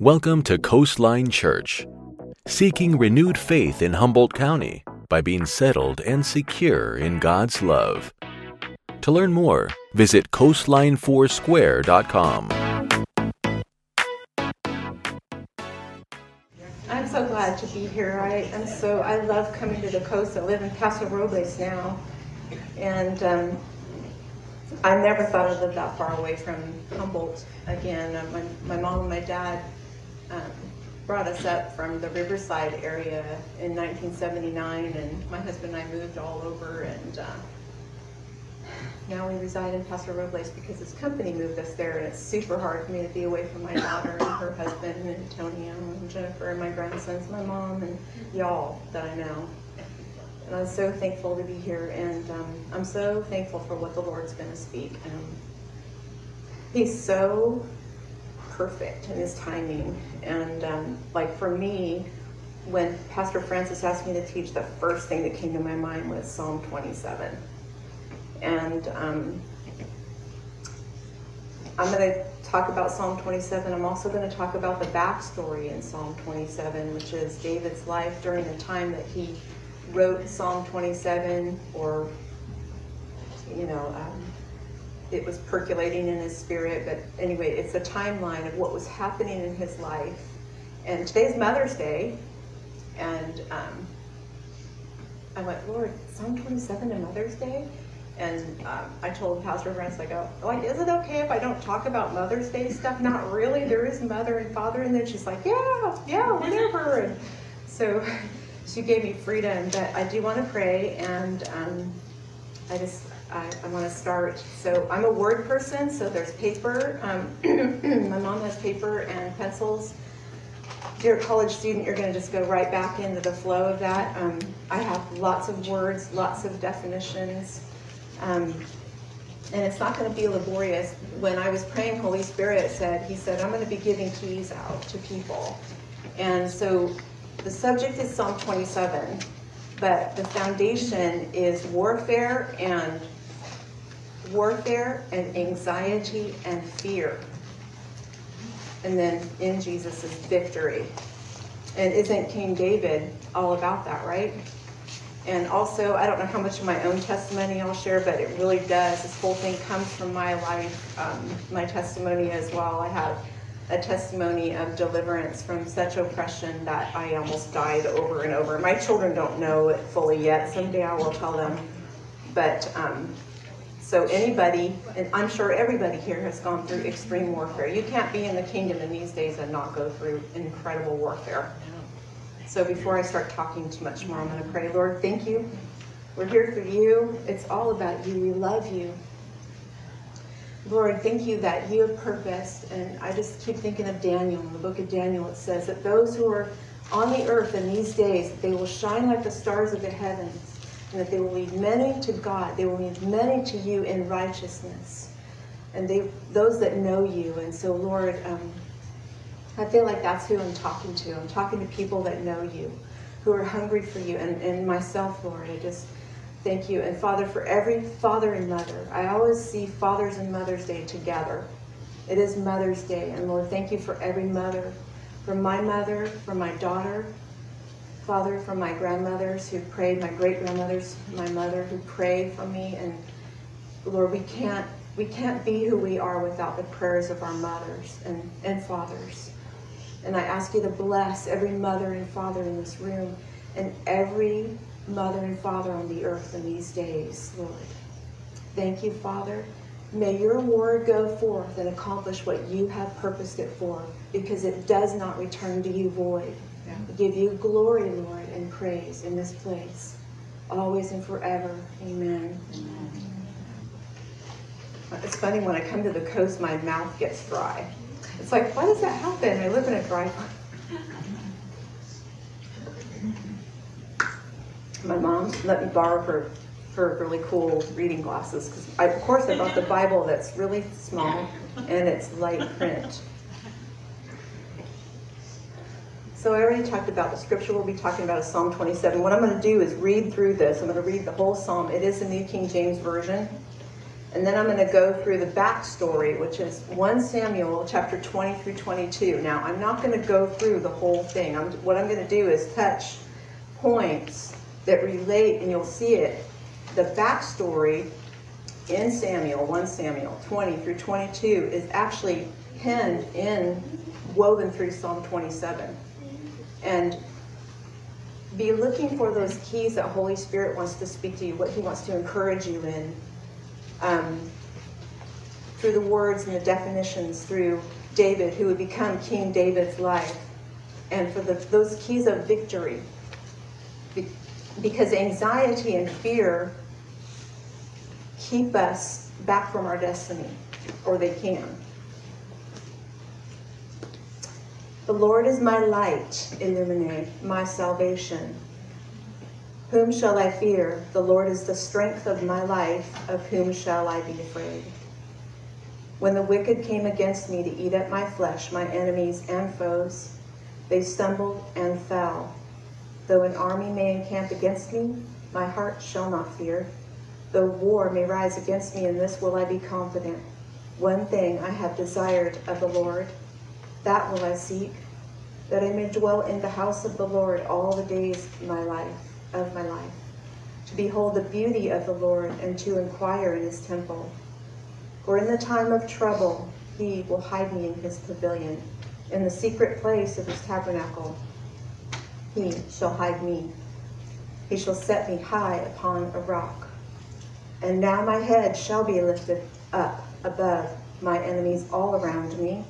Welcome to Coastline Church, seeking renewed faith in Humboldt County by being settled and secure in God's love. To learn more, visit coastline4square.com. I'm so glad to be here. I am so I love coming to the coast. I live in Paso Robles now, and um, I never thought I'd live that far away from Humboldt again. Uh, my, my mom and my dad um, brought us up from the Riverside area in 1979, and my husband and I moved all over, and uh, now we reside in Paso Robles because this company moved us there, and it's super hard for me to be away from my daughter and her husband and Antonio and Jennifer and my grandsons, my mom, and y'all that I know. And I'm so thankful to be here, and um, I'm so thankful for what the Lord's going to speak. Um, he's so perfect in his timing. And um, like for me, when Pastor Francis asked me to teach, the first thing that came to my mind was Psalm 27. And um, I'm going to talk about Psalm 27. I'm also going to talk about the backstory in Psalm 27, which is David's life during the time that he wrote Psalm 27, or, you know, um, it was percolating in his spirit. But anyway, it's a timeline of what was happening in his life. And today's Mother's Day, and um, I went, Lord, Psalm 27 and Mother's Day? And um, I told Pastor Brent, I go, like, is it okay if I don't talk about Mother's Day stuff? Not really. There is mother and father. And then she's like, yeah, yeah, whatever. And so she gave me freedom. But I do want to pray, and um, I just I, I want to start. So I'm a word person. So there's paper. Um, my mom has paper and pencils. If you're a college student, you're going to just go right back into the flow of that. Um, I have lots of words, lots of definitions. Um, and it's not going to be laborious. When I was praying, Holy Spirit said, He said, I'm going to be giving keys out to people. And so the subject is Psalm 27, but the foundation is warfare and warfare and anxiety and fear. And then in Jesus victory. And isn't King David all about that, right? And also, I don't know how much of my own testimony I'll share, but it really does. This whole thing comes from my life, um, my testimony as well. I have a testimony of deliverance from such oppression that I almost died over and over. My children don't know it fully yet. Someday I will tell them. But um, so anybody, and I'm sure everybody here has gone through extreme warfare. You can't be in the kingdom in these days and not go through incredible warfare. So before I start talking too much more, I'm going to pray. Lord, thank you. We're here for you. It's all about you. We love you. Lord, thank you that you have purposed, and I just keep thinking of Daniel. In the book of Daniel, it says that those who are on the earth in these days, they will shine like the stars of the heavens, and that they will lead many to God. They will lead many to you in righteousness, and they those that know you. And so, Lord, um, I feel like that's who I'm talking to. I'm talking to people that know you, who are hungry for you, and, and myself, Lord. I just thank you. And Father, for every father and mother, I always see Father's and Mother's Day together. It is Mother's Day. And Lord, thank you for every mother, for my mother, for my daughter, Father, from my grandmothers who prayed, my great grandmothers, my mother who prayed for me. And Lord, we can't we can't be who we are without the prayers of our mothers and, and fathers. And I ask you to bless every mother and father in this room and every mother and father on the earth in these days, Lord. Thank you, Father. May your word go forth and accomplish what you have purposed it for, because it does not return to you void. Give you glory, Lord, and praise in this place, always and forever. Amen. Amen. It's funny when I come to the coast, my mouth gets dry. It's like, why does that happen? I live in a dry My mom let me borrow her her really cool reading glasses because of course I bought the Bible that's really small and it's light print. So I already talked about the scripture we'll be talking about is Psalm 27. What I'm going to do is read through this. I'm going to read the whole psalm. It is the New King James Version. And then I'm going to go through the backstory, which is 1 Samuel chapter 20 through 22. Now, I'm not going to go through the whole thing. I'm, what I'm going to do is touch points that relate, and you'll see it. The backstory in Samuel, 1 Samuel 20 through 22, is actually penned in, woven through Psalm 27. And be looking for those keys that Holy Spirit wants to speak to you, what He wants to encourage you in. Um, through the words and the definitions, through David, who would become King David's life, and for the, those keys of victory. Be, because anxiety and fear keep us back from our destiny, or they can. The Lord is my light, illuminate, my salvation. Whom shall I fear? The Lord is the strength of my life. Of whom shall I be afraid? When the wicked came against me to eat up my flesh, my enemies and foes, they stumbled and fell. Though an army may encamp against me, my heart shall not fear. Though war may rise against me, in this will I be confident. One thing I have desired of the Lord that will I seek, that I may dwell in the house of the Lord all the days of my life, of my life, to behold the beauty of the Lord and to inquire in his temple. For in the time of trouble he will hide me in his pavilion, in the secret place of his tabernacle. He shall hide me. He shall set me high upon a rock. And now my head shall be lifted up above my enemies all around me.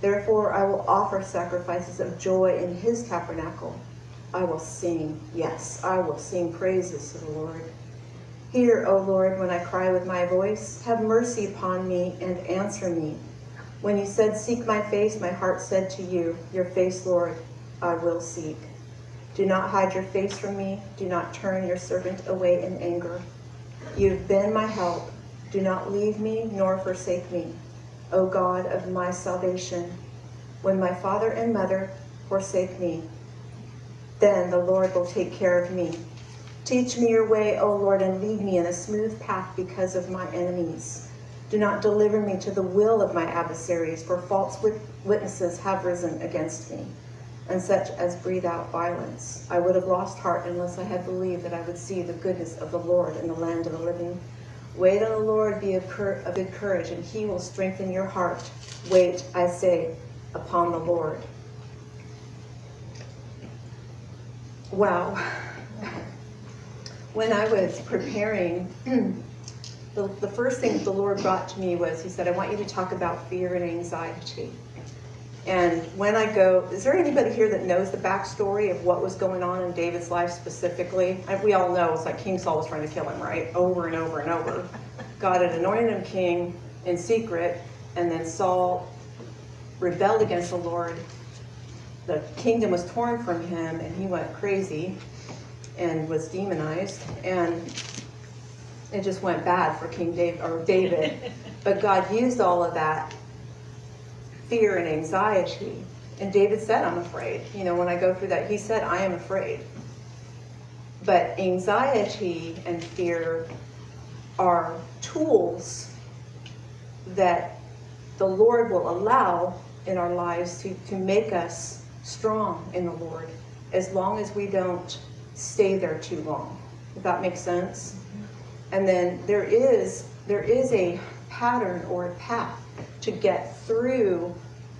Therefore, I will offer sacrifices of joy in his tabernacle. I will sing, yes, I will sing praises to the Lord. Hear, O Lord, when I cry with my voice. Have mercy upon me and answer me. When you said, Seek my face, my heart said to you, Your face, Lord, I will seek. Do not hide your face from me. Do not turn your servant away in anger. You have been my help. Do not leave me nor forsake me. O God of my salvation. When my father and mother forsake me, then the Lord will take care of me. Teach me your way, O Lord, and lead me in a smooth path because of my enemies. Do not deliver me to the will of my adversaries, for false witnesses have risen against me, and such as breathe out violence. I would have lost heart unless I had believed that I would see the goodness of the Lord in the land of the living. Wait on the Lord, be of, good courage, and he will strengthen your heart. Wait, I say, upon the Lord. Wow. When I was preparing, the, the first thing the Lord brought to me was He said, I want you to talk about fear and anxiety. And when I go, is there anybody here that knows the backstory of what was going on in David's life specifically? We all know it's like King Saul was trying to kill him, right? Over and over and over. God had anointed him king in secret, and then Saul rebelled against the Lord. The kingdom was torn from him, and he went crazy and was demonized. And it just went bad for King David or David. but God used all of that fear and anxiety. And David said, I'm afraid. You know, when I go through that, he said, I am afraid. But anxiety and fear are tools that the Lord will allow in our lives to, to make us strong in the Lord as long as we don't stay there too long. If that makes sense. Mm-hmm. And then there is there is a pattern or a path to get through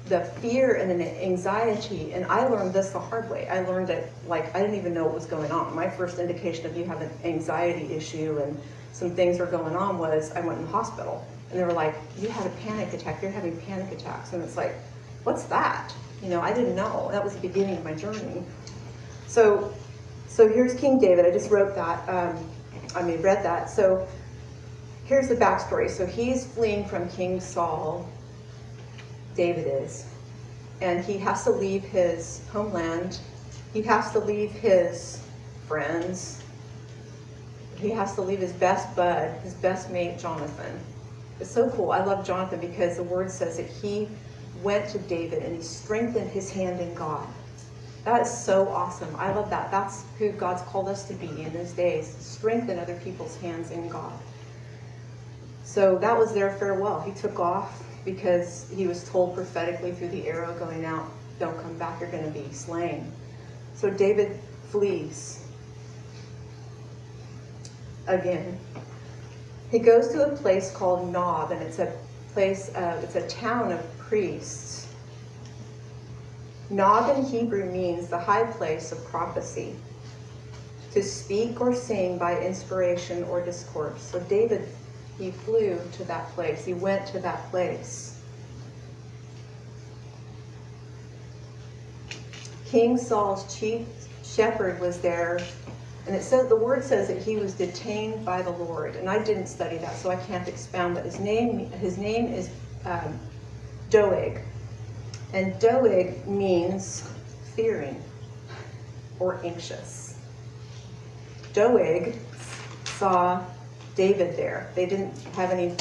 the fear and the anxiety. And I learned this the hard way. I learned it like I didn't even know what was going on. My first indication of you have an anxiety issue and some things were going on was I went in the hospital and they were like, You had a panic attack, you're having panic attacks. And it's like, What's that? You know, I didn't know. That was the beginning of my journey. So so here's King David. I just wrote that. Um, I mean, read that. So here's the backstory. So he's fleeing from King Saul David is. And he has to leave his homeland. He has to leave his friends. He has to leave his best bud, his best mate, Jonathan. It's so cool. I love Jonathan because the word says that he went to David and he strengthened his hand in God. That is so awesome. I love that. That's who God's called us to be in these days. Strengthen other people's hands in God. So that was their farewell. He took off because he was told prophetically through the arrow going out, don't come back, you're going to be slain. So David flees again. He goes to a place called Nob, and it's a place, uh, it's a town of priests. Nob in Hebrew means the high place of prophecy, to speak or sing by inspiration or discourse. So David he flew to that place. He went to that place. King Saul's chief shepherd was there, and it says the word says that he was detained by the Lord. And I didn't study that, so I can't expound. But his name his name is um, Doeg, and Doeg means fearing or anxious. Doeg saw David there. They didn't have any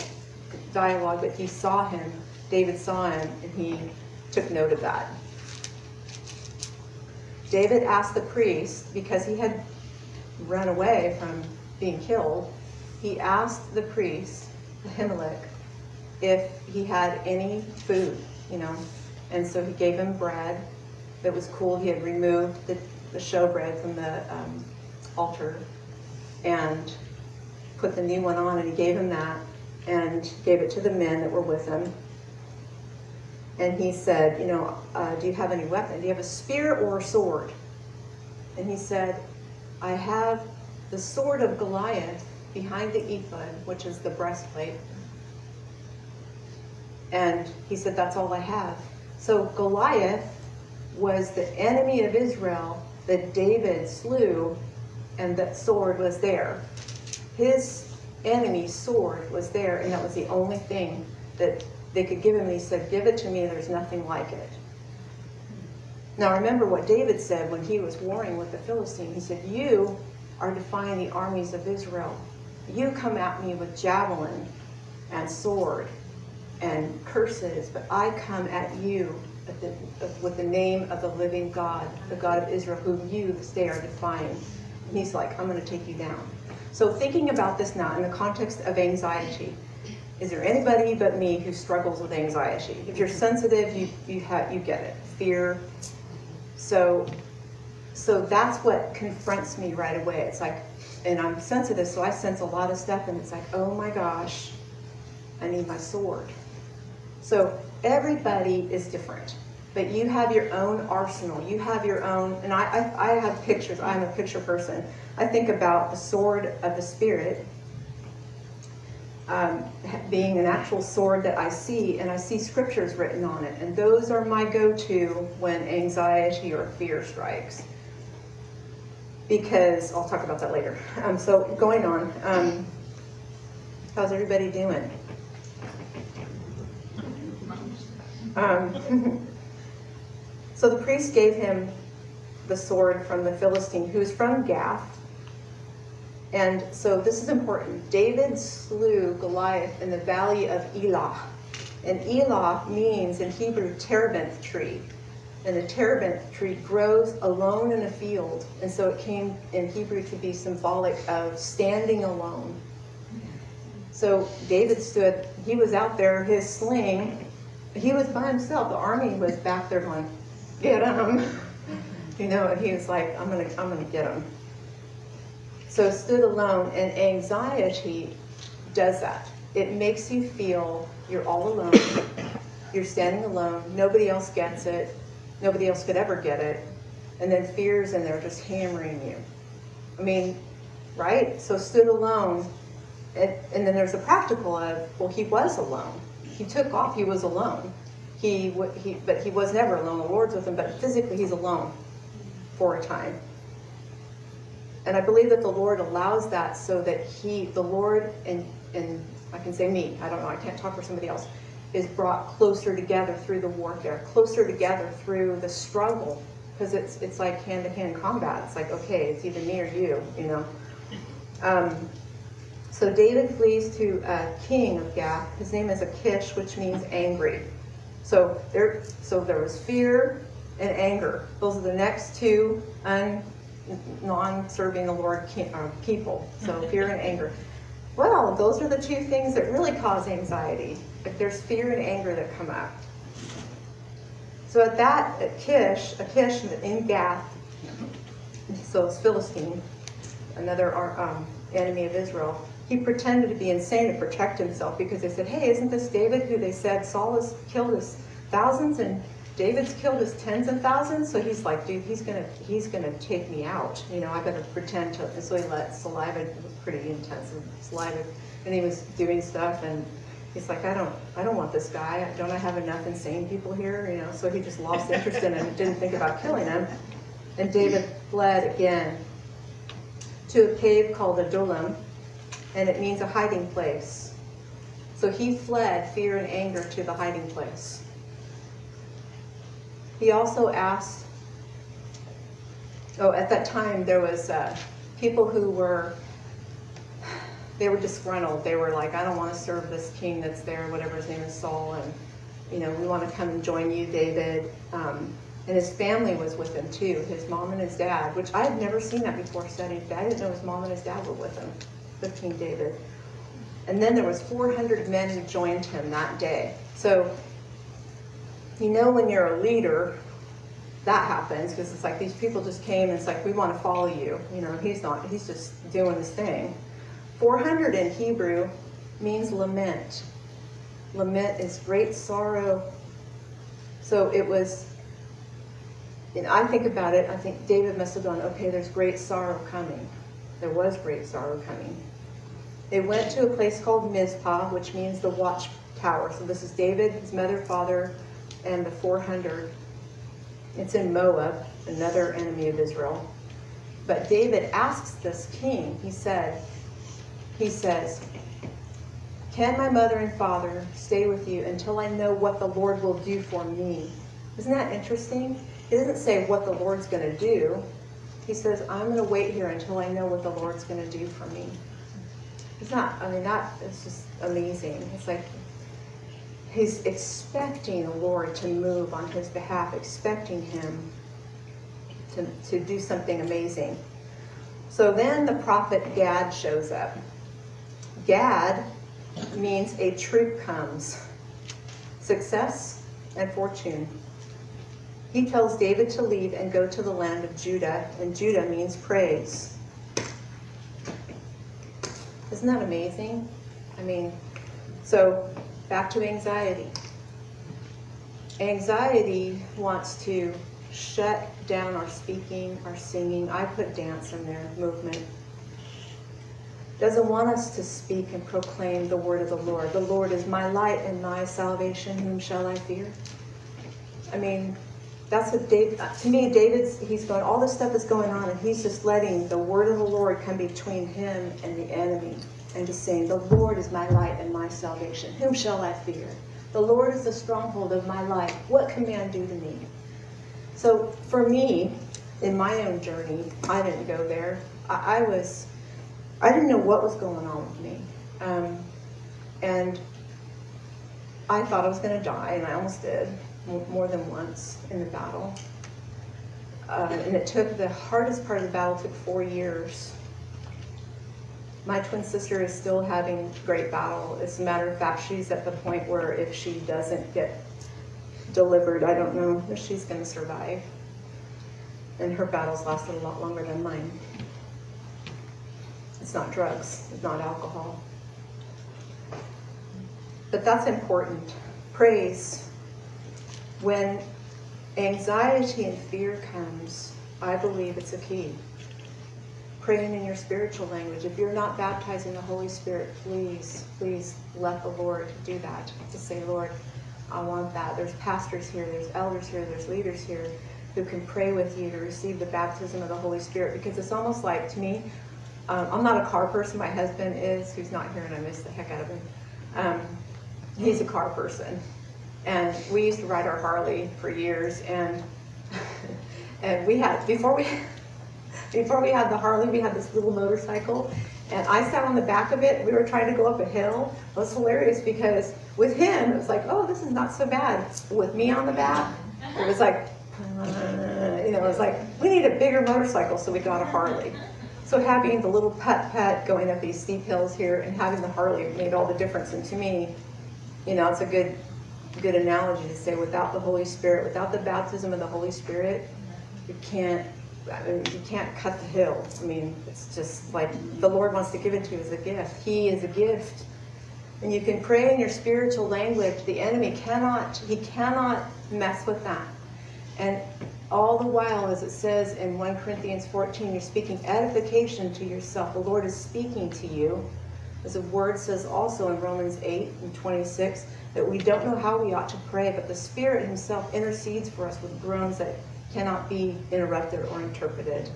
dialogue, but he saw him. David saw him, and he took note of that. David asked the priest, because he had run away from being killed, he asked the priest, Ahimelech, if he had any food, you know. And so he gave him bread that was cool. He had removed the, the showbread from the um, altar. And put the new one on, and he gave him that and gave it to the men that were with him. And he said, You know, uh, do you have any weapon? Do you have a spear or a sword? And he said, I have the sword of Goliath behind the ephod, which is the breastplate. And he said, That's all I have. So Goliath was the enemy of Israel that David slew, and that sword was there his enemy's sword was there, and that was the only thing that they could give him. And he said, Give it to me, there's nothing like it. Now remember what David said when he was warring with the Philistine. He said, You are defying the armies of Israel. You come at me with javelin and sword and curses, but I come at you the, with the name of the living God, the God of Israel, whom you this day are defying. And he's like, I'm going to take you down. So thinking about this now in the context of anxiety, is there anybody but me who struggles with anxiety? If you're sensitive, you you have you get it. Fear. So so that's what confronts me right away. It's like and I'm sensitive, so I sense a lot of stuff and it's like, oh my gosh, I need my sword. So everybody is different. But you have your own arsenal. You have your own, and I, I, I have pictures. I'm a picture person. I think about the sword of the Spirit um, being an actual sword that I see, and I see scriptures written on it. And those are my go to when anxiety or fear strikes. Because I'll talk about that later. Um, so, going on, um, how's everybody doing? Um, so the priest gave him the sword from the Philistine, who's from Gath, and so this is important. David slew Goliath in the valley of Elah. And Elah means in Hebrew terebinth tree. And the terebinth tree grows alone in a field. And so it came in Hebrew to be symbolic of standing alone. So David stood, he was out there, his sling, he was by himself. The army was back there going, get him. You know, and he was like, I'm gonna, I'm gonna get him. So stood alone, and anxiety does that. It makes you feel you're all alone. You're standing alone. Nobody else gets it. Nobody else could ever get it. And then fears in there just hammering you. I mean, right? So stood alone. And, and then there's the practical of, well, he was alone. He took off. He was alone. He, he, but he was never alone. The Lord's with him, but physically he's alone for a time. And I believe that the Lord allows that so that He, the Lord, and, and I can say me, I don't know, I can't talk for somebody else, is brought closer together through the warfare, closer together through the struggle. Because it's, it's like hand to hand combat. It's like, okay, it's either me or you, you know. Um, so David flees to a king of Gath. His name is Achish, which means angry. So there, so there was fear and anger. Those are the next two un, non-serving the Lord uh, people. So fear and anger. Well, those are the two things that really cause anxiety. If there's fear and anger that come up. So at that, at Kish, Achish in Gath, so it's Philistine, another um, enemy of Israel, he pretended to be insane to protect himself because they said, hey, isn't this David who they said Saul has killed his thousands and David's killed his tens of thousands? So he's like, dude, he's gonna he's gonna take me out. You know, I better pretend to. So he let saliva pretty intense saliva, and he was doing stuff and he's like, I don't, I don't want this guy. Don't I have enough insane people here? You know, so he just lost interest in him and didn't think about killing him. And David fled again to a cave called Adullam, and it means a hiding place. So he fled fear and anger to the hiding place. He also asked, oh, at that time there was uh, people who were they were disgruntled. They were like, I don't want to serve this king that's there, whatever his name is, Saul, and you know, we want to come and join you, David. Um, and his family was with him too, his mom and his dad, which I had never seen that before studying. I didn't know his mom and his dad were with him, with King David. And then there was 400 men who joined him that day. So, you know, when you're a leader, that happens because it's like these people just came and it's like we want to follow you. You know, he's not. He's just doing his thing. 400 in Hebrew means lament. Lament is great sorrow. So it was, and I think about it, I think David must have gone, okay, there's great sorrow coming. There was great sorrow coming. They went to a place called Mizpah, which means the watchtower. So this is David, his mother, father, and the 400. It's in Moab, another enemy of Israel. But David asks this king, he said, he says, Can my mother and father stay with you until I know what the Lord will do for me? Isn't that interesting? He doesn't say what the Lord's going to do. He says, I'm going to wait here until I know what the Lord's going to do for me. It's not, I mean, that is just amazing. It's like he's expecting the Lord to move on his behalf, expecting him to, to do something amazing. So then the prophet Gad shows up. Gad means a troop comes, success and fortune. He tells David to leave and go to the land of Judah, and Judah means praise. Isn't that amazing? I mean, so back to anxiety. Anxiety wants to shut down our speaking, our singing. I put dance in there, movement doesn't want us to speak and proclaim the word of the Lord. The Lord is my light and my salvation. Whom shall I fear? I mean, that's what David, uh, to me, David's, he's going, all this stuff is going on, and he's just letting the word of the Lord come between him and the enemy and to saying, The Lord is my light and my salvation. Whom shall I fear? The Lord is the stronghold of my life. What can man do to me? So for me, in my own journey, I didn't go there. I, I was I didn't know what was going on with me. Um, and I thought I was going to die, and I almost did more than once in the battle. Uh, and it took the hardest part of the battle took four years. My twin sister is still having great battle. As a matter of fact, she's at the point where if she doesn't get delivered, I don't know if she's going to survive. And her battles lasted a lot longer than mine. It's not drugs, it's not alcohol. But that's important. Praise. When anxiety and fear comes, I believe it's a key. Praying in your spiritual language. If you're not baptized in the Holy Spirit, please, please let the Lord do that. To say, Lord, I want that. There's pastors here, there's elders here, there's leaders here who can pray with you to receive the baptism of the Holy Spirit because it's almost like, to me, um, I'm not a car person. My husband is, who's not here, and I miss the heck out of him. Um, he's a car person, and we used to ride our Harley for years. And and we had before we before we had the Harley, we had this little motorcycle, and I sat on the back of it. We were trying to go up a hill. It was hilarious because with him, it was like, oh, this is not so bad. With me on the back, it was like, uh, you know, it was like we need a bigger motorcycle, so we got a Harley. So having the little putt putt going up these steep hills here and having the Harley made all the difference. And to me, you know, it's a good good analogy to say without the Holy Spirit, without the baptism of the Holy Spirit, you can't I mean, you can't cut the hill. I mean, it's just like the Lord wants to give it to you as a gift. He is a gift. And you can pray in your spiritual language. The enemy cannot, he cannot mess with that. And all the while, as it says in 1 Corinthians 14, you're speaking edification to yourself. The Lord is speaking to you. As the word says also in Romans 8 and 26, that we don't know how we ought to pray, but the Spirit Himself intercedes for us with groans that cannot be interrupted or interpreted.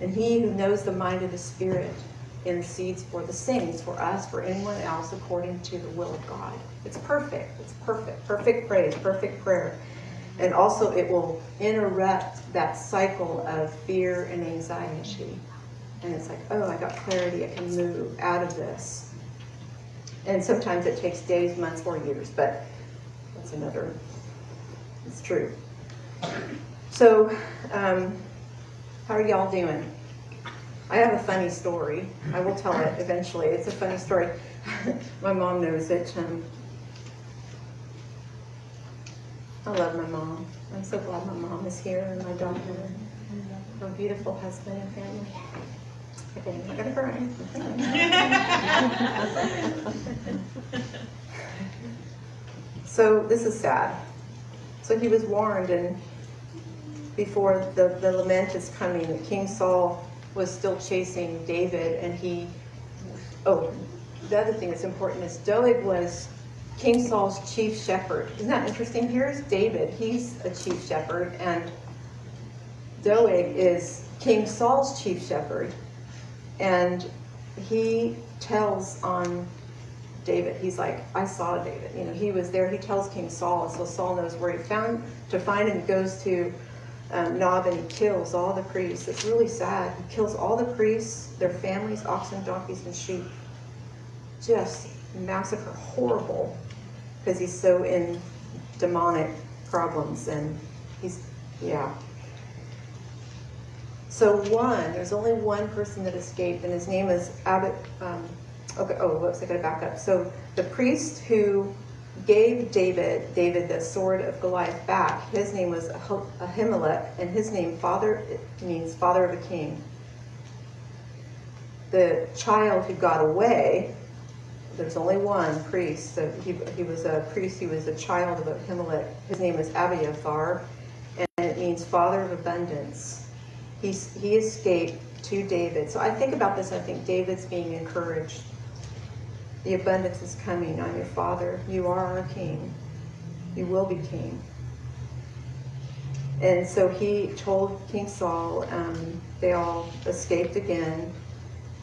And He who knows the mind of the Spirit intercedes for the saints, for us, for anyone else, according to the will of God. It's perfect. It's perfect. Perfect praise, perfect prayer. And also, it will interrupt that cycle of fear and anxiety. And it's like, oh, I got clarity. I can move out of this. And sometimes it takes days, months, or years, but that's another, it's true. So, um, how are y'all doing? I have a funny story. I will tell it eventually. It's a funny story. My mom knows it. Um, I love my mom. I'm so glad my mom is here and my daughter, and my beautiful husband and family. Okay, I'm not gonna cry. so this is sad. So he was warned, and before the, the lament is coming, King Saul was still chasing David, and he. Oh, the other thing that's important is Doeg was King Saul's chief shepherd. Isn't that interesting? Here's David. He's a chief shepherd, and Doeg is King Saul's chief shepherd. And he tells on David, he's like, I saw David. You know, he was there. He tells King Saul, so Saul knows where he found to find him. He goes to um, Nob and he kills all the priests. It's really sad. He kills all the priests, their families, oxen, donkeys, and sheep. Just massacre, horrible because he's so in demonic problems and he's, yeah. So one, there's only one person that escaped, and his name is Abbot. Um, okay, oh, whoops, I gotta back up. So the priest who gave David David the sword of Goliath back, his name was Ahimelech, and his name father means father of a king. The child who got away there's only one priest. So he, he was a priest, he was a child of Ahimelech. His name is Abiathar, and it means father of abundance. He's, he escaped to David. So I think about this, I think David's being encouraged. The abundance is coming. I'm your father. You are our king. You will be king. And so he told King Saul, um, they all escaped again.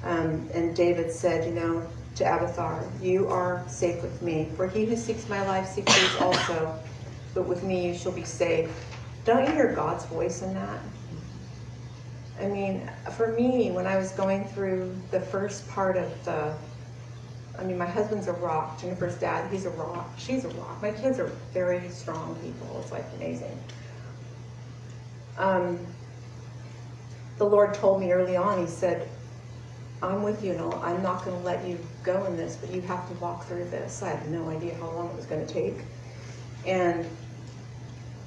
Um, and David said, you know, to Abiathar, You are safe with me, for he who seeks my life seeks yours also, but with me you shall be safe. Don't you hear God's voice in that? I mean, for me, when I was going through the first part of the, I mean, my husband's a rock. Jennifer's dad, he's a rock. She's a rock. My kids are very strong people. It's like amazing. Um, the Lord told me early on, He said, I'm with you and I'm not going to let you go in this, but you have to walk through this. I had no idea how long it was going to take. And,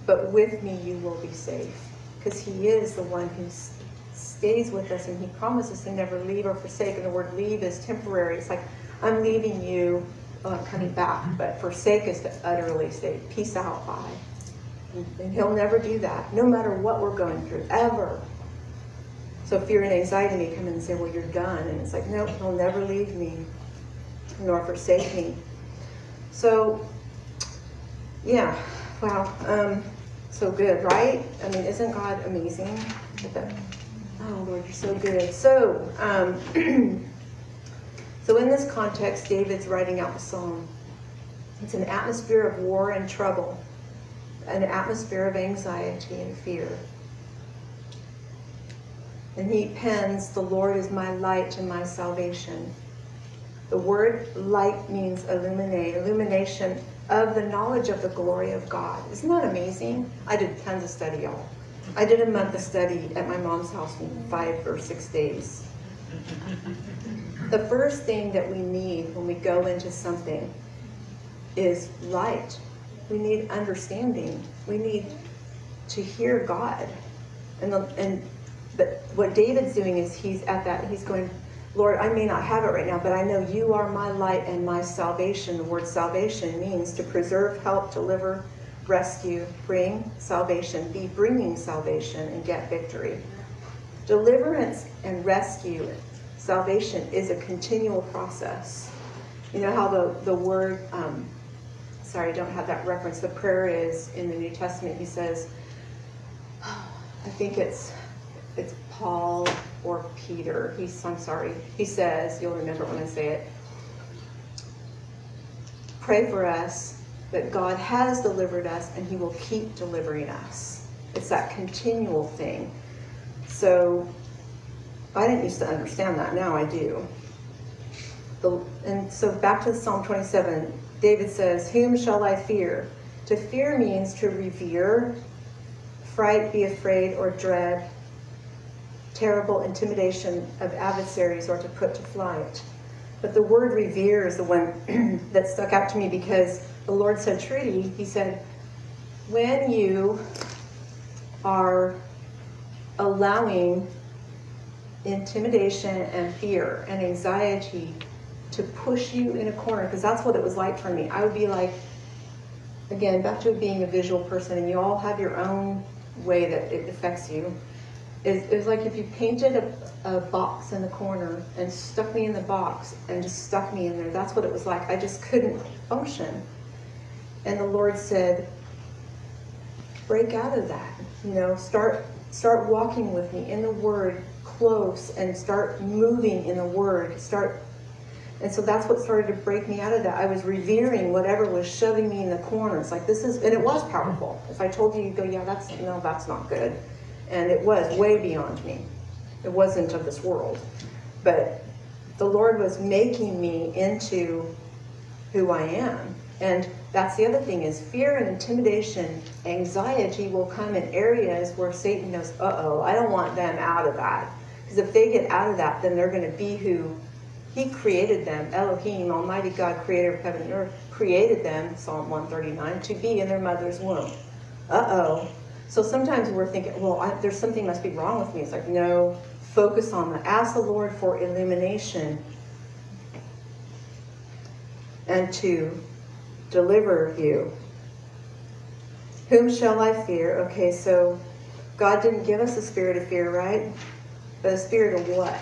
but with me, you will be safe because He is the one who stays with us and He promises to never leave or forsake. And the word leave is temporary. It's like, I'm leaving you, oh, I'm coming back. But forsake is to utterly say, peace out, bye. And He'll never do that, no matter what we're going through, ever. So fear and anxiety may come in and say, well, you're done. And it's like, no, he'll never leave me nor forsake me. So, yeah, wow. Um, so good, right? I mean, isn't God amazing? Oh, Lord, you're so good. So, um, so in this context, David's writing out the psalm. It's an atmosphere of war and trouble, an atmosphere of anxiety and fear. And he pens, The Lord is my light and my salvation. The word light means illuminate, illumination of the knowledge of the glory of God. Isn't that amazing? I did tons of study, y'all. I did a month of study at my mom's house in five or six days. The first thing that we need when we go into something is light. We need understanding. We need to hear God. And the, and but what David's doing is he's at that he's going, Lord, I may not have it right now, but I know you are my light and my salvation. The word salvation means to preserve, help, deliver, rescue, bring salvation, be bringing salvation, and get victory. Deliverance and rescue, salvation is a continual process. You know how the, the word, um, sorry, I don't have that reference, the prayer is in the New Testament, he says, I think it's it's Paul or Peter. He's I'm sorry. He says, you'll remember when I say it. Pray for us that God has delivered us and he will keep delivering us. It's that continual thing. So I didn't used to understand that. Now I do. The, and so back to Psalm 27, David says, Whom shall I fear? To fear means to revere, fright, be afraid, or dread, terrible intimidation of adversaries, or to put to flight. But the word revere is the one that stuck out to me because the Lord said, Trudy, He said, when you are allowing intimidation and fear and anxiety to push you in a corner, because that's what it was like for me. I would be like, again, back to being a visual person, and you all have your own way that it affects you. It, it was like if you painted a, a box in the corner and stuck me in the box and just stuck me in there. That's what it was like. I just couldn't function. And the Lord said, break out of that. You know, start start walking with me in the Word close and start moving in the Word. Start and so that's what started to break me out of that. I was revering whatever was shoving me in the corners. Like this is, and it was powerful. If I told you, you'd go, yeah, that's no, that's not good. And it was way beyond me. It wasn't of this world. But the Lord was making me into who I am. And that's the other thing is fear and intimidation, anxiety will come in areas where Satan knows, uh-oh, I don't want them out of that. Because if they get out of that, then they're going to be who he created them. Elohim, Almighty God, creator of heaven and earth, created them, Psalm 139, to be in their mother's womb. Uh-oh. So sometimes we're thinking, well, I, there's something must be wrong with me. It's like, no, focus on that. Ask the Lord for illumination and to deliver you. Whom shall I fear? Okay, so God didn't give us a spirit of fear, right? But a spirit of what?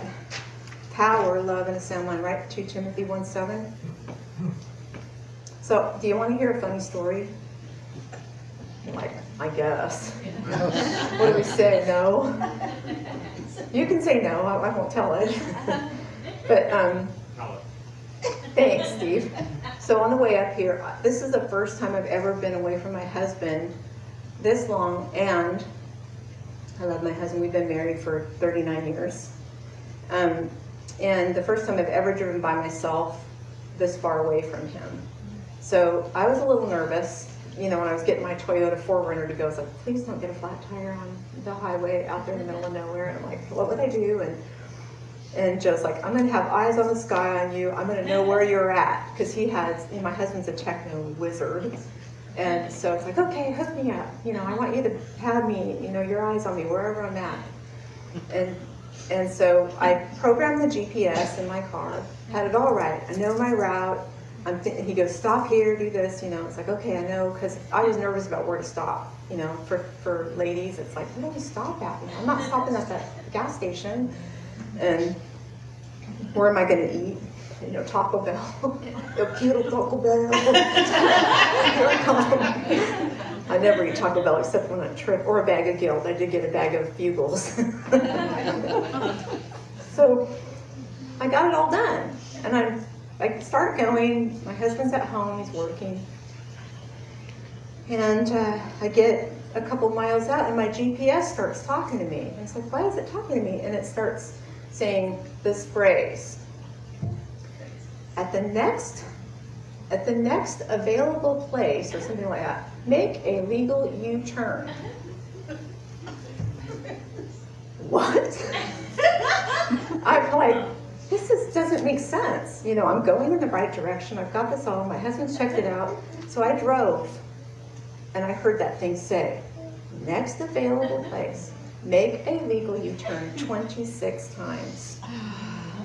Power, love, and a sound mind, right? 2 Timothy 1 7. So, do you want to hear a funny story? Like, I guess. what do we say? No? You can say no, I, I won't tell it. but, um, thanks, Steve. So, on the way up here, this is the first time I've ever been away from my husband this long, and I love my husband. We've been married for 39 years. Um, and the first time I've ever driven by myself this far away from him. So I was a little nervous you know, when I was getting my Toyota 4Runner to go, I was like, please don't get a flat tire on the highway out there in the middle of nowhere. And I'm like, what would I do? And and Joe's like, I'm going to have eyes on the sky on you. I'm going to know where you're at. Because he has, you know, my husband's a techno wizard. And so it's like, okay, hook me up. You know, I want you to have me, you know, your eyes on me wherever I'm at. And and so I programmed the GPS in my car, had it all right. I know my route. I'm th- he goes, stop here, do this, you know. It's like, okay, I know, because I was nervous about where to stop. You know, for, for ladies, it's like, where do we stop at? You know, I'm not stopping at that gas station. And where am I going to eat? You know, Taco Bell. Yo quiero Taco Bell. I never eat Taco Bell except when on a trip or a bag of guilt. I did get a bag of bugles. so I got it all done. And I'm I start going. My husband's at home, he's working. And uh, I get a couple miles out, and my GPS starts talking to me. And it's like, why is it talking to me? And it starts saying this phrase at the next at the next available place or something like that make a legal u-turn what i'm like, this is, doesn't make sense. You know, I'm going in the right direction. I've got this all. My husband's checked it out. So I drove, and I heard that thing say, next available place, make a legal U-turn 26 times.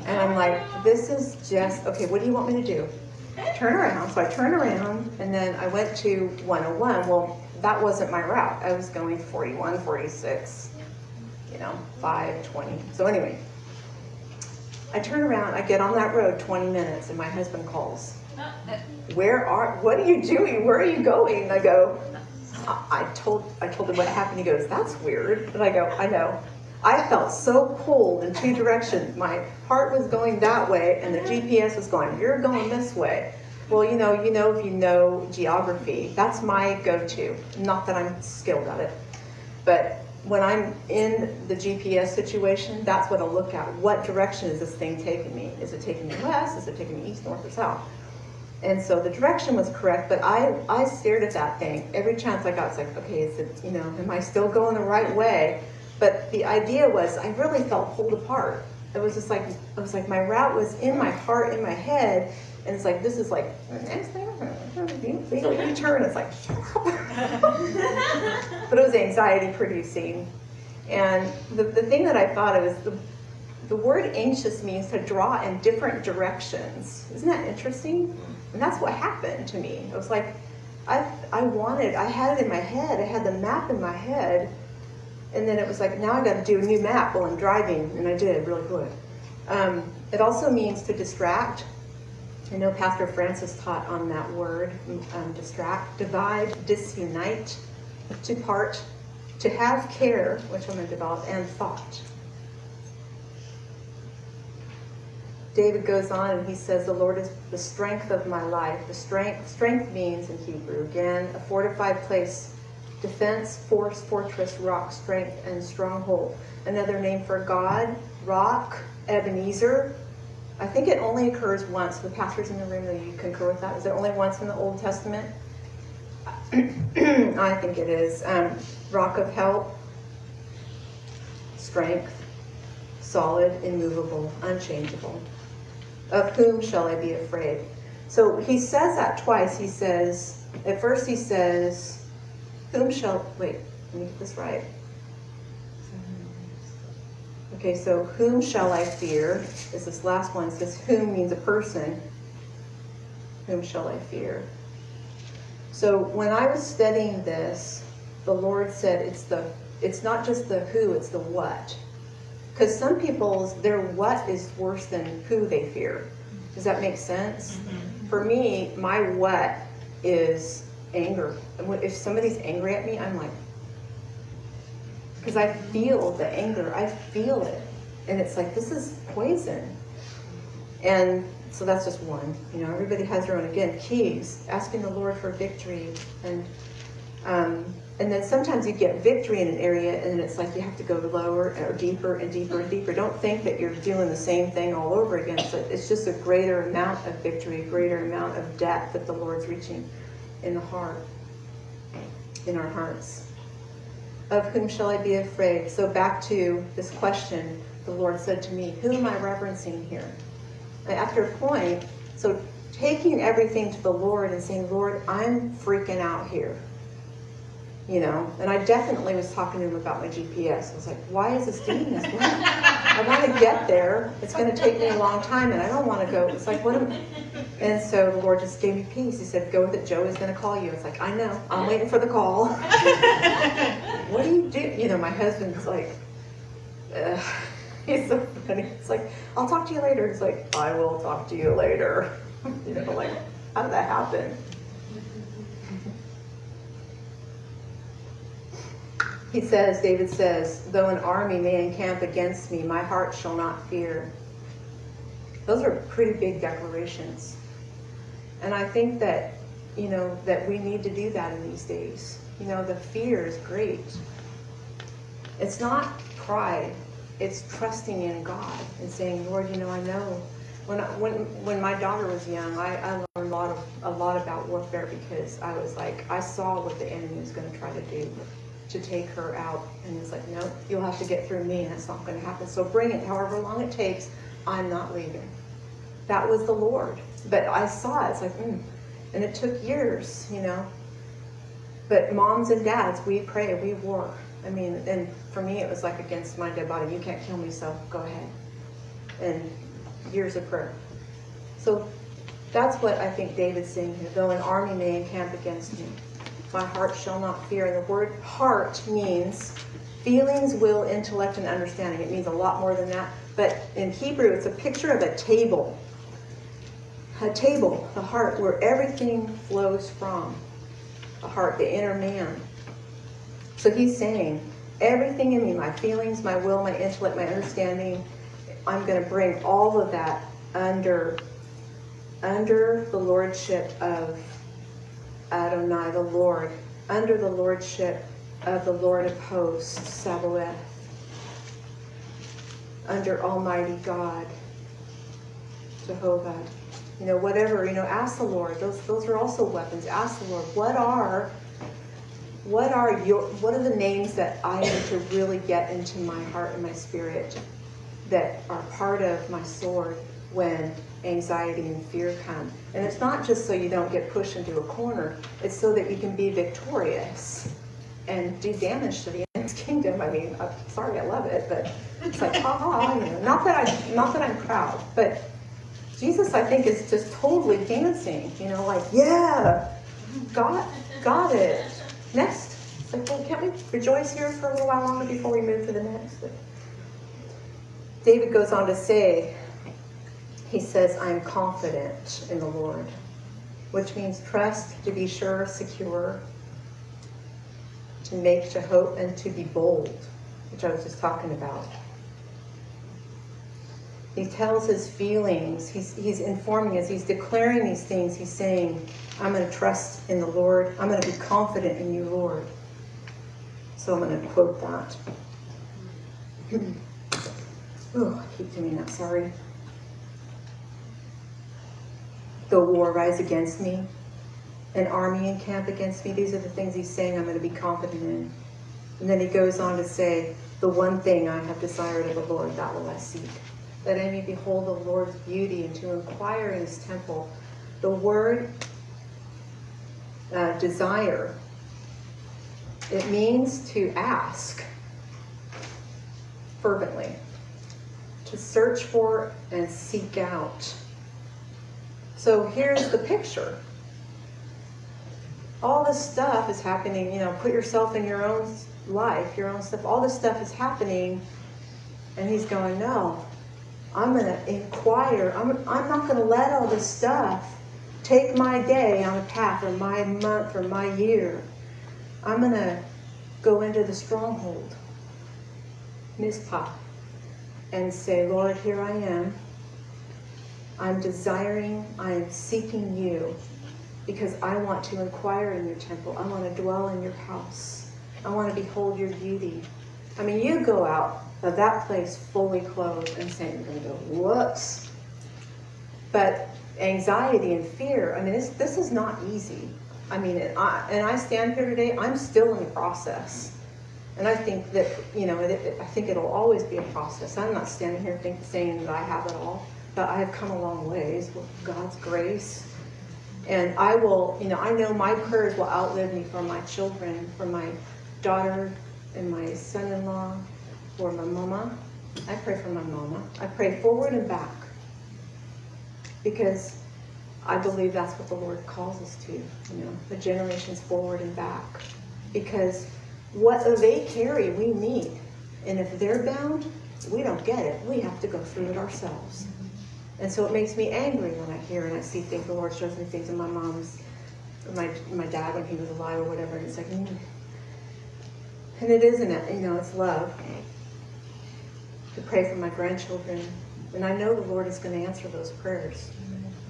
And I'm like, this is just, okay, what do you want me to do? Turn around. So I turned around, and then I went to 101. Well, that wasn't my route. I was going 41, 46, you know, 5, 20. So anyway, I turn around, I get on that road 20 minutes, and my husband calls. Where are, what are you doing? Where are you going? I go, I told, I told him what happened. He goes, that's weird. And I go, I know. I felt so pulled in two directions. My heart was going that way, and the GPS was going, you're going this way. Well, you know, you know if you know geography, that's my go-to. Not that I'm skilled at it, but when I'm in the GPS situation, that's what I'll look at. What direction is this thing taking me? Is it taking me west? Is it taking me east, north, or south? And so the direction was correct, but I, I stared at that thing every chance I got. It's like, okay, is it, you know, am I still going the right way? But the idea was, I really felt pulled apart. It was just like, it was like my route was in my heart, in my head, and it's like, this is like, next thing, legal U-turn. It's like, but it was anxiety producing. And the, the thing that I thought of is the, the word anxious means to draw in different directions. Isn't that interesting? And that's what happened to me. It was like, I, I wanted, I had it in my head, I had the map in my head, and then it was like, now I got to do a new map while I'm driving, and I did really good. Um, it also means to distract. I know Pastor Francis taught on that word, um, distract, divide, disunite, to part, to have care, which I'm going to develop, and thought. David goes on and he says, The Lord is the strength of my life. The strength, strength means in Hebrew, again, a fortified place, defense, force, fortress, rock, strength, and stronghold. Another name for God, rock, Ebenezer. I think it only occurs once. The pastors in the room, you concur with that? Is it only once in the Old Testament? I think it is. Um, rock of help, strength, solid, immovable, unchangeable. Of whom shall I be afraid? So he says that twice. He says, at first he says, whom shall, wait, let me get this right. Okay, so whom shall I fear? Is this last one. It says whom means a person. Whom shall I fear? So when I was studying this, the Lord said it's the it's not just the who, it's the what. Because some people's their what is worse than who they fear. Does that make sense? Mm-hmm. For me, my what is anger. If somebody's angry at me, I'm like, because I feel the anger, I feel it, and it's like this is poison. And so that's just one. You know, everybody has their own. Again, keys, asking the Lord for victory, and um, and then sometimes you get victory in an area, and it's like you have to go lower or deeper and deeper and deeper. Don't think that you're doing the same thing all over again. So it's just a greater amount of victory, a greater amount of depth that the Lord's reaching in the heart, in our hearts. Of whom shall I be afraid? So back to this question, the Lord said to me, Who am I reverencing here? After a point, so taking everything to the Lord and saying, Lord, I'm freaking out here you know. And I definitely was talking to him about my GPS. I was like, why is this doing this? I want to get there. It's going to take me a long time, and I don't want to go. It's like, what am I? And so the Lord just gave me peace. He said, go with it. Joey's going to call you. It's like, I know. I'm waiting for the call. what do you do? You know, my husband's like, uh, he's so funny. It's like, I'll talk to you later. It's like, I will talk to you later. you know, like, how did that happen? He says, David says, though an army may encamp against me, my heart shall not fear. Those are pretty big declarations. And I think that, you know, that we need to do that in these days. You know, the fear is great. It's not pride, it's trusting in God and saying, Lord, you know, I know. When, when, when my daughter was young, I, I learned a lot, of, a lot about warfare because I was like, I saw what the enemy was going to try to do to take her out. And he's like, no, you'll have to get through me, and it's not going to happen. So bring it, however long it takes. I'm not leaving. That was the Lord. But I saw it. It's like, mm. and it took years, you know. But moms and dads, we pray, we war. I mean, and for me, it was like against my dead body. You can't kill me, so go ahead. And years of prayer. So that's what I think David's saying here. Though an army may encamp against me, my heart shall not fear. And the word heart means feelings, will, intellect, and understanding. It means a lot more than that. But in Hebrew, it's a picture of a table. A table, the heart, where everything flows from. The heart, the inner man. So he's saying, everything in me, my feelings, my will, my intellect, my understanding, I'm going to bring all of that under under the lordship of Adonai, the Lord, under the lordship of the Lord of hosts, Sabaoth, under Almighty God, Jehovah. You know, whatever, you know, ask the Lord. Those those are also weapons. Ask the Lord, what are what are your what are the names that I need to really get into my heart and my spirit that are part of my sword when anxiety and fear come. And it's not just so you don't get pushed into a corner, it's so that you can be victorious and do damage to the enemy's kingdom. I mean, I'm sorry, I love it, but it's like, ha ha, you know, not that I not that I'm proud, but Jesus, I think, is just totally dancing, you know, like, yeah, got got it. Next. Like, well, can't we rejoice here for a little while longer before we move to the next? David goes on to say, he says, I'm confident in the Lord, which means trust, to be sure, secure, to make, to hope, and to be bold, which I was just talking about. He tells his feelings, he's, he's informing us, he's declaring these things. He's saying, I'm going to trust in the Lord, I'm going to be confident in you, Lord. So I'm going to quote that. oh, I keep doing that, sorry. Though war rise against me, an army encamp against me. These are the things he's saying I'm going to be confident in. And then he goes on to say, The one thing I have desired of the Lord, that will I seek. That I may behold the Lord's beauty and to inquire in his temple. The word uh, desire, it means to ask fervently, to search for and seek out. So here's the picture. All this stuff is happening, you know, put yourself in your own life, your own stuff. All this stuff is happening, and he's going, No, I'm going to inquire. I'm, I'm not going to let all this stuff take my day on a path, or my month, or my year. I'm going to go into the stronghold, Mizpah, and say, Lord, here I am. I'm desiring, I am seeking you because I want to inquire in your temple. I want to dwell in your house. I want to behold your beauty. I mean, you go out of that place fully clothed and saying, you're going to go, whoops. But anxiety and fear, I mean, this, this is not easy. I mean, and I, and I stand here today, I'm still in the process. And I think that, you know, it, it, I think it'll always be a process. I'm not standing here think, saying that I have it all but I have come a long ways with God's grace. And I will, you know, I know my prayers will outlive me for my children, for my daughter and my son in law, for my mama. I pray for my mama. I pray forward and back because I believe that's what the Lord calls us to, you know, the generations forward and back. Because what they carry, we need. And if they're bound, we don't get it. We have to go through it ourselves. And so it makes me angry when I hear and I see things, the Lord shows me things in my mom's, my, my dad when he was alive or whatever, and it's like, mm. and it isn't it, you know, it's love. To pray for my grandchildren. And I know the Lord is going to answer those prayers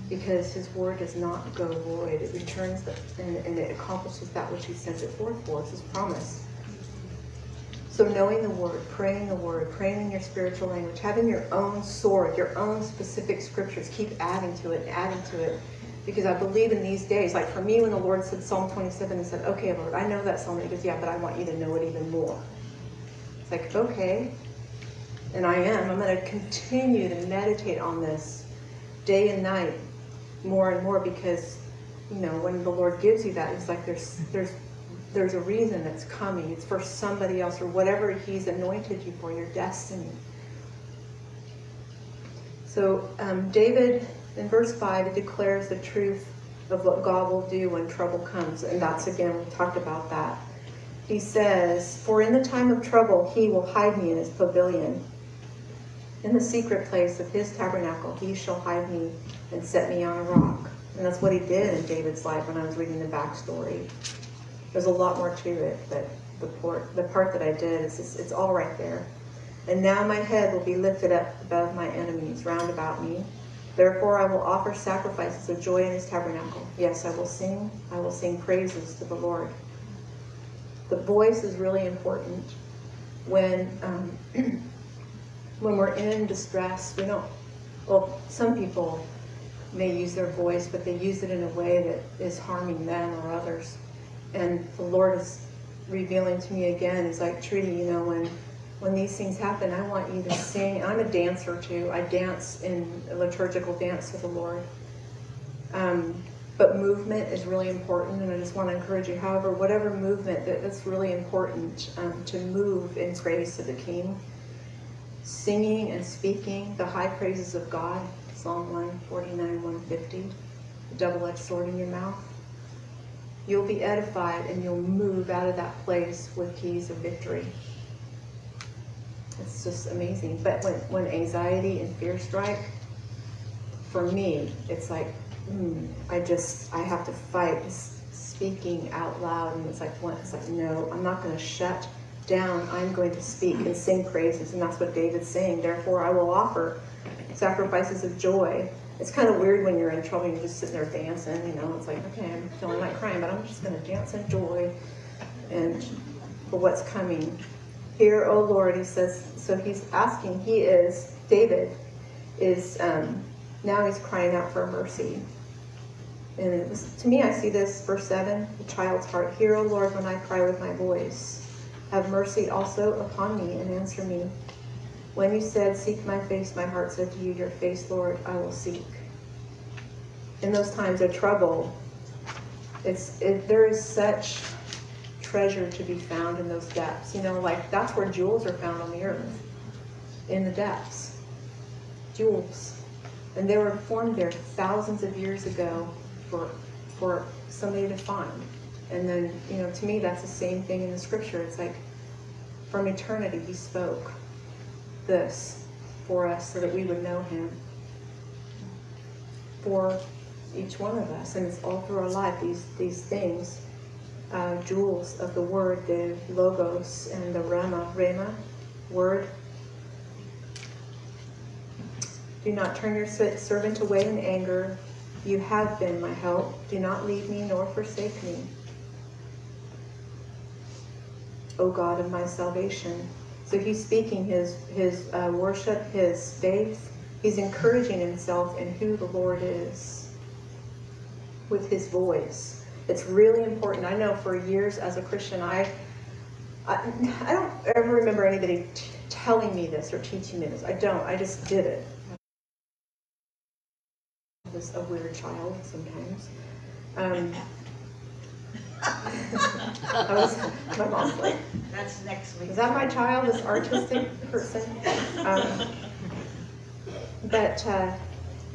because his word does not go void. It returns the, and, and it accomplishes that which he sends it forth for. It's his promise. So knowing the word, praying the word, praying in your spiritual language, having your own sword, your own specific scriptures, keep adding to it adding to it. Because I believe in these days, like for me when the Lord said Psalm 27 and said, okay, Lord, I know that psalm. He goes, yeah, but I want you to know it even more. It's like, okay. and I am. I'm going to continue to meditate on this day and night more and more because, you know, when the Lord gives you that, it's like there's there's there's a reason that's coming. It's for somebody else or whatever He's anointed you for, your destiny. So um, David, in verse 5, it declares the truth of what God will do when trouble comes. And that's, again, we talked about that. He says, For in the time of trouble, he will hide me in his pavilion. In the secret place of his tabernacle, he shall hide me and set me on a rock. And that's what he did in David's life when I was reading the backstory. There's a lot more to it, but the part, the part that I did is just, it's all right there. And now my head will be lifted up above my enemies round about me. Therefore I will offer sacrifices of joy in his tabernacle. Yes, I will sing. I will sing praises to the Lord. The voice is really important when um, when we're in distress. We don't. Well, some people may use their voice, but they use it in a way that is harming them or others. And the Lord is revealing to me again. He's like, Trudy, you know, when when these things happen, I want you to sing. I'm a dancer too. I dance in a liturgical dance to the Lord. Um, but movement is really important, and I just want to encourage you. However, whatever movement that, that's really important um, to move in praise to the King, singing and speaking the high praises of God. Psalm 149, 150. The double-edged sword in your mouth. You'll be edified, and you'll move out of that place with keys of victory. It's just amazing. But when, when anxiety and fear strike, for me, it's like, mm, I just, I have to fight speaking out loud. And it's like, what? It's like, no, I'm not going to shut down. I'm going to speak and sing praises. And that's what David's saying. Therefore, I will offer sacrifices of joy. It's kind of weird when you're in trouble, you're just sitting there dancing, you know. It's like, okay, I'm feeling like crying, but I'm just going to dance in joy and for what's coming. Hear, O Lord, he says, so he's asking, he is, David is, um, now he's crying out for mercy. And it was, to me, I see this, verse 7, the child's heart. Hear, O Lord, when I cry with my voice. Have mercy also upon me and answer me. When you said, Seek my face, my heart said to you, Your face, Lord, I will seek. In those times of trouble, it's it, there is such treasure to be found in those depths. You know, like that's where jewels are found on the earth, in the depths. Jewels. And they were formed there thousands of years ago for, for somebody to find. And then, you know, to me, that's the same thing in the scripture. It's like from eternity, he spoke this for us so that we would know him. For each one of us. And it's all through our life, these, these things uh, jewels of the word, the logos and the rhema, rhema, word. Do not turn your servant away in anger. You have been my help. Do not leave me nor forsake me. O God of my salvation. So he's speaking his, his uh, worship, his faith. He's encouraging himself in who the Lord is with his voice. It's really important. I know for years as a Christian, I I, I don't ever remember anybody t- telling me this or teaching me this. I don't. I just did it. I was a weird child sometimes. Um, Was my mom's like, That's next week. is that my child? This artistic person? Um, but uh,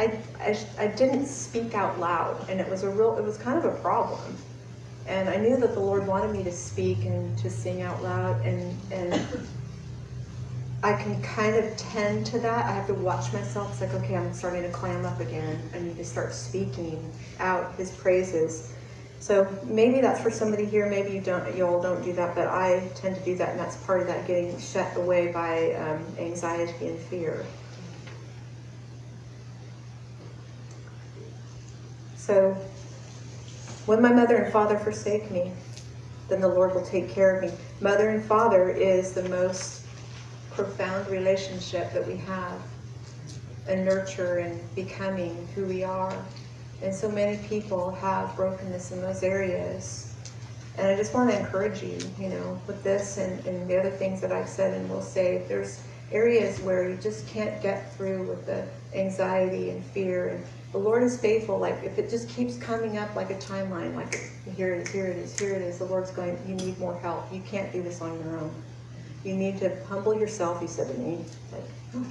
I, I, I didn't speak out loud, and it was a real, it was kind of a problem. And I knew that the Lord wanted me to speak and to sing out loud, and and I can kind of tend to that. I have to watch myself. It's like, okay, I'm starting to clam up again. I need to start speaking out His praises. So maybe that's for somebody here. Maybe you don't. You all don't do that, but I tend to do that, and that's part of that getting shut away by um, anxiety and fear. So when my mother and father forsake me, then the Lord will take care of me. Mother and father is the most profound relationship that we have, and nurture and becoming who we are. And so many people have brokenness in those areas. And I just want to encourage you, you know, with this and, and the other things that I've said and will say, if there's areas where you just can't get through with the anxiety and fear and the Lord is faithful. Like if it just keeps coming up like a timeline, like here it is, here it is, here it is, the Lord's going, you need more help. You can't do this on your own. You need to humble yourself, he said to me. Like, oh.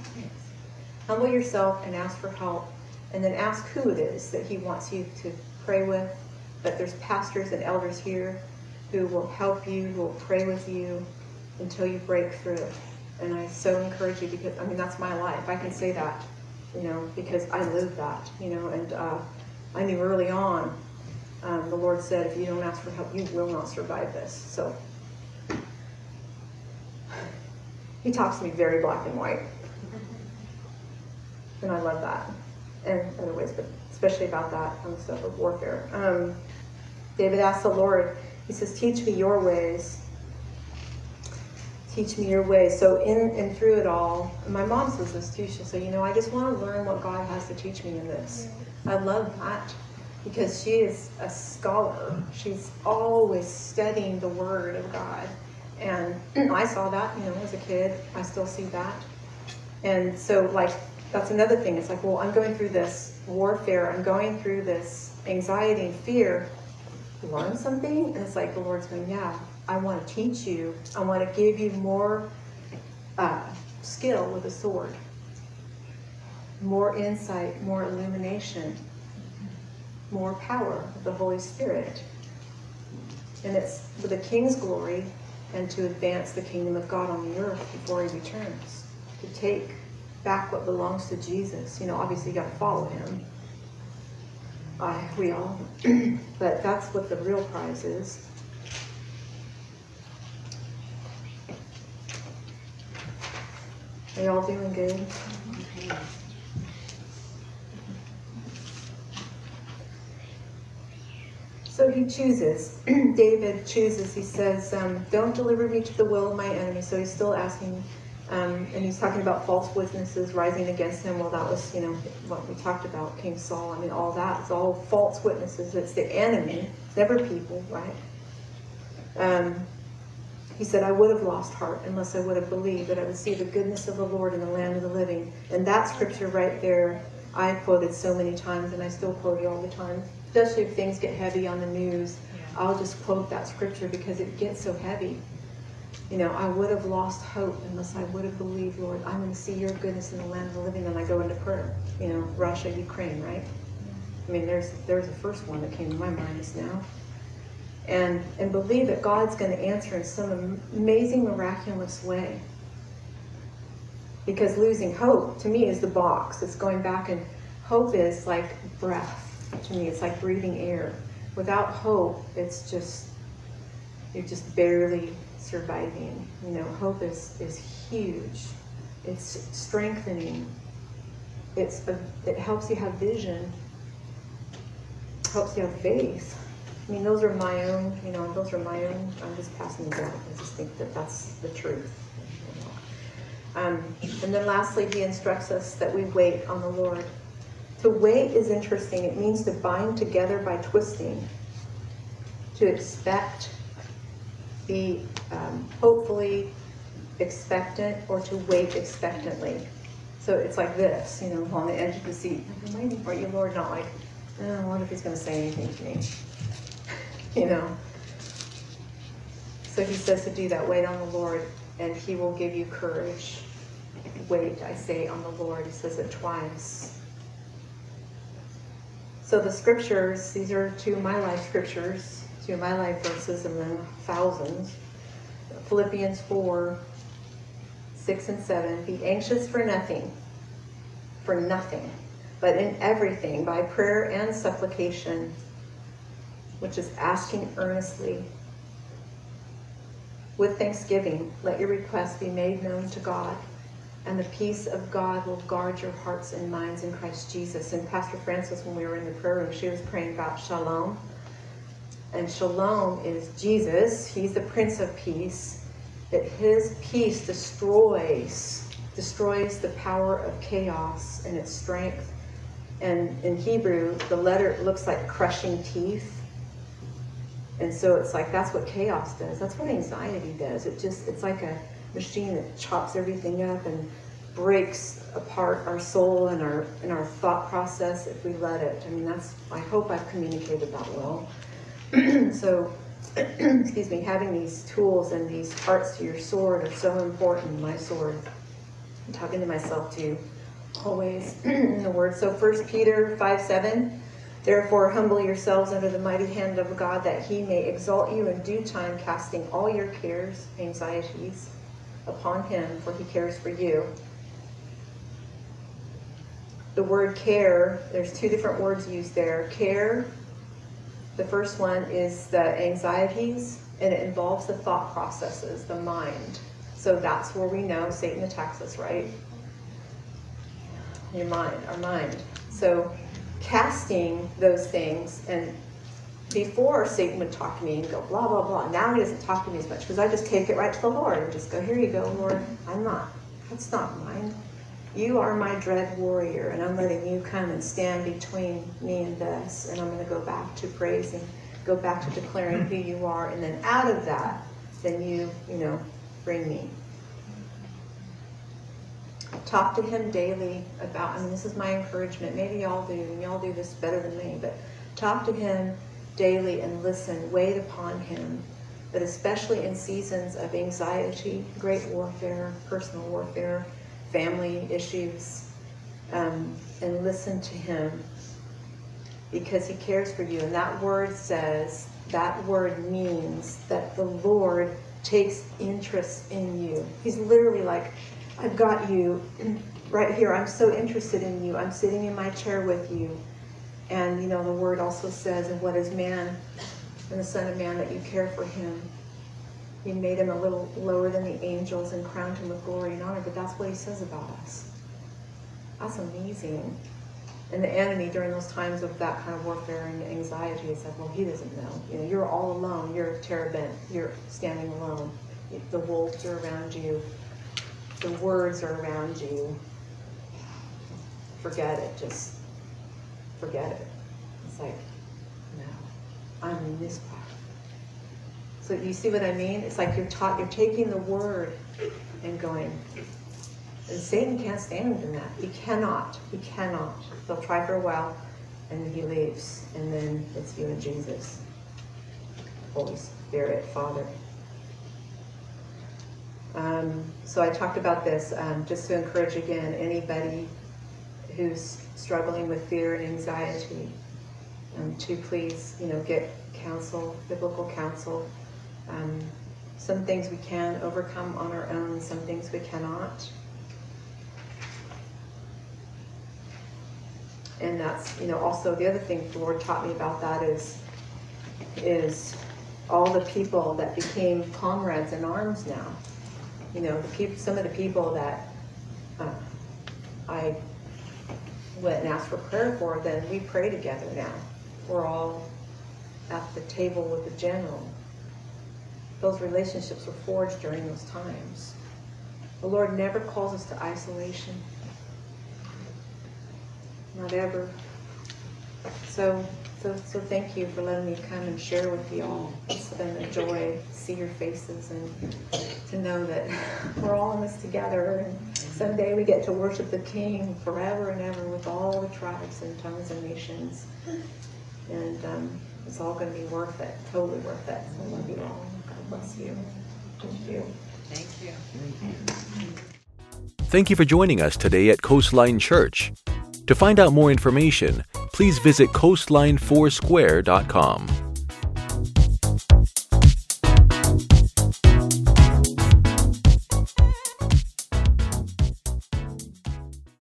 Humble yourself and ask for help. And then ask who it is that he wants you to pray with. But there's pastors and elders here who will help you, who will pray with you until you break through. And I so encourage you because, I mean, that's my life. I can say that, you know, because I live that, you know, and uh, I knew early on, um, the Lord said, if you don't ask for help, you will not survive this. So he talks to me very black and white. And I love that. And other ways, but especially about that kind of stuff of warfare. Um, David asked the Lord, he says, teach me your ways teach me your way. So in and through it all, my mom says this too. She'll say, you know, I just want to learn what God has to teach me in this. I love that because she is a scholar. She's always studying the Word of God, and I saw that, you know, as a kid. I still see that, and so like that's another thing. It's like, well, I'm going through this warfare. I'm going through this anxiety and fear. Learn something, and it's like the Lord's going, yeah, I want to teach you. I want to give you more uh, skill with a sword, more insight, more illumination, more power of the Holy Spirit. And it's for the King's glory and to advance the kingdom of God on the earth before he returns, to take back what belongs to Jesus. You know, obviously you got to follow him. I, we all, but that's what the real prize is. Are y'all doing good? So he chooses. David chooses. He says, um, Don't deliver me to the will of my enemy. So he's still asking, um, and he's talking about false witnesses rising against him. Well, that was, you know, what we talked about, King Saul. I mean, all that. It's all false witnesses. It's the enemy. It's never people, right? Um, he said, I would have lost heart unless I would have believed that I would see the goodness of the Lord in the land of the living. And that scripture right there, I quoted so many times, and I still quote it all the time. Especially if things get heavy on the news, I'll just quote that scripture because it gets so heavy. You know, I would have lost hope unless I would have believed, Lord, I'm going to see your goodness in the land of the living. And I go into prayer. You know, Russia, Ukraine, right? I mean, there's there's the first one that came to my mind just now and, and believe that God's going to answer in some amazing, miraculous way. Because losing hope to me is the box. It's going back, and hope is like breath to me. It's like breathing air. Without hope, it's just, you're just barely surviving. You know, hope is, is huge. It's strengthening. It's a, it helps you have vision. Helps you have faith I mean, those are my own, you know, those are my own. I'm just passing them down. I just think that that's the truth. Um, and then lastly, he instructs us that we wait on the Lord. To wait is interesting. It means to bind together by twisting, to expect, be um, hopefully expectant, or to wait expectantly. So it's like this, you know, on the edge of the seat. I'm waiting for you, Lord, not like, oh, I wonder if he's going to say anything to me. you know. So he says to do that. Wait on the Lord, and he will give you courage. Wait, I say, on the Lord. He says it twice. So the scriptures, these are two of my life scriptures, two of my life verses, and then thousands. Philippians 4, 6 and 7. Be anxious for nothing, for nothing, but in everything, by prayer and supplication which is asking earnestly. With thanksgiving, let your requests be made known to God, and the peace of God will guard your hearts and minds in Christ Jesus. And Pastor Francis, when we were in the prayer room, she was praying about shalom. And shalom is Jesus, he's the Prince of Peace, that his peace destroys, destroys the power of chaos and its strength. And in Hebrew, the letter looks like crushing teeth and so it's like that's what chaos does. That's what anxiety does. It just it's like a machine that chops everything up and breaks apart our soul and our and our thought process if we let it. I mean, that's I hope I've communicated that well. so, excuse me, having these tools and these parts to your sword are so important. My sword. I'm talking to myself too, always in the Word. So, First Peter five seven. Therefore, humble yourselves under the mighty hand of God, that He may exalt you in due time, casting all your cares, anxieties upon Him, for He cares for you the word care, there's two different words used there. Care, the first one is the anxieties, and it involves the thought processes, the mind. So that's where we know Satan attacks us, right? Your mind, our mind. So casting those things, and before Satan would talk to me and go blah blah blah. Now he doesn't talk to me as much because I just take it right to the Lord and just go, here you go, Lord. I'm not. That's not mine. You are my dread warrior, and I'm letting you come and stand between me and this. And I'm going to go back to praising, go back to declaring who you are. And then out of that, then you, you know, bring me. Talk to him daily about, I mean, this is my encouragement. Maybe y'all do, and y'all do this better than me, but talk to him daily and listen. Wait upon him. But especially in seasons of anxiety, great warfare, personal warfare, family issues um, and listen to him because he cares for you. And that word says, that word means that the Lord takes interest in you. He's literally like, I've got you right here. I'm so interested in you. I'm sitting in my chair with you. And, you know, the word also says, and what is man and the Son of Man that you care for him. He made him a little lower than the angels and crowned him with glory and honor, but that's what he says about us. That's amazing. And the enemy during those times of that kind of warfare and anxiety is like, well, he doesn't know. You know, you're all alone. You're terebinth. You're standing alone. The wolves are around you. The words are around you. Forget it. Just forget it. It's like, no, I'm in this. So you see what I mean? It's like you're taught, you're taking the word and going. And Satan can't stand in that. He cannot. He cannot. He'll try for a while, and he leaves, and then it's you and Jesus, Holy Spirit, Father. Um, so I talked about this um, just to encourage again anybody who's struggling with fear and anxiety um, to please, you know, get counsel, biblical counsel. Um, some things we can overcome on our own, some things we cannot. And that's, you know, also the other thing the Lord taught me about that is, is all the people that became comrades in arms now. You know, the some of the people that uh, I went and asked for prayer for, then we pray together now. We're all at the table with the general those relationships were forged during those times. The Lord never calls us to isolation. Not ever. So, so, so thank you for letting me come and share with you all. It's been a joy to see your faces and to know that we're all in this together. And someday we get to worship the King forever and ever with all the tribes and tongues and nations. And um, it's all going to be worth it, totally worth it. So I love you all bless you. Thank you. Thank you. Thank you for joining us today at Coastline Church. To find out more information, please visit coastlinefoursquare.com.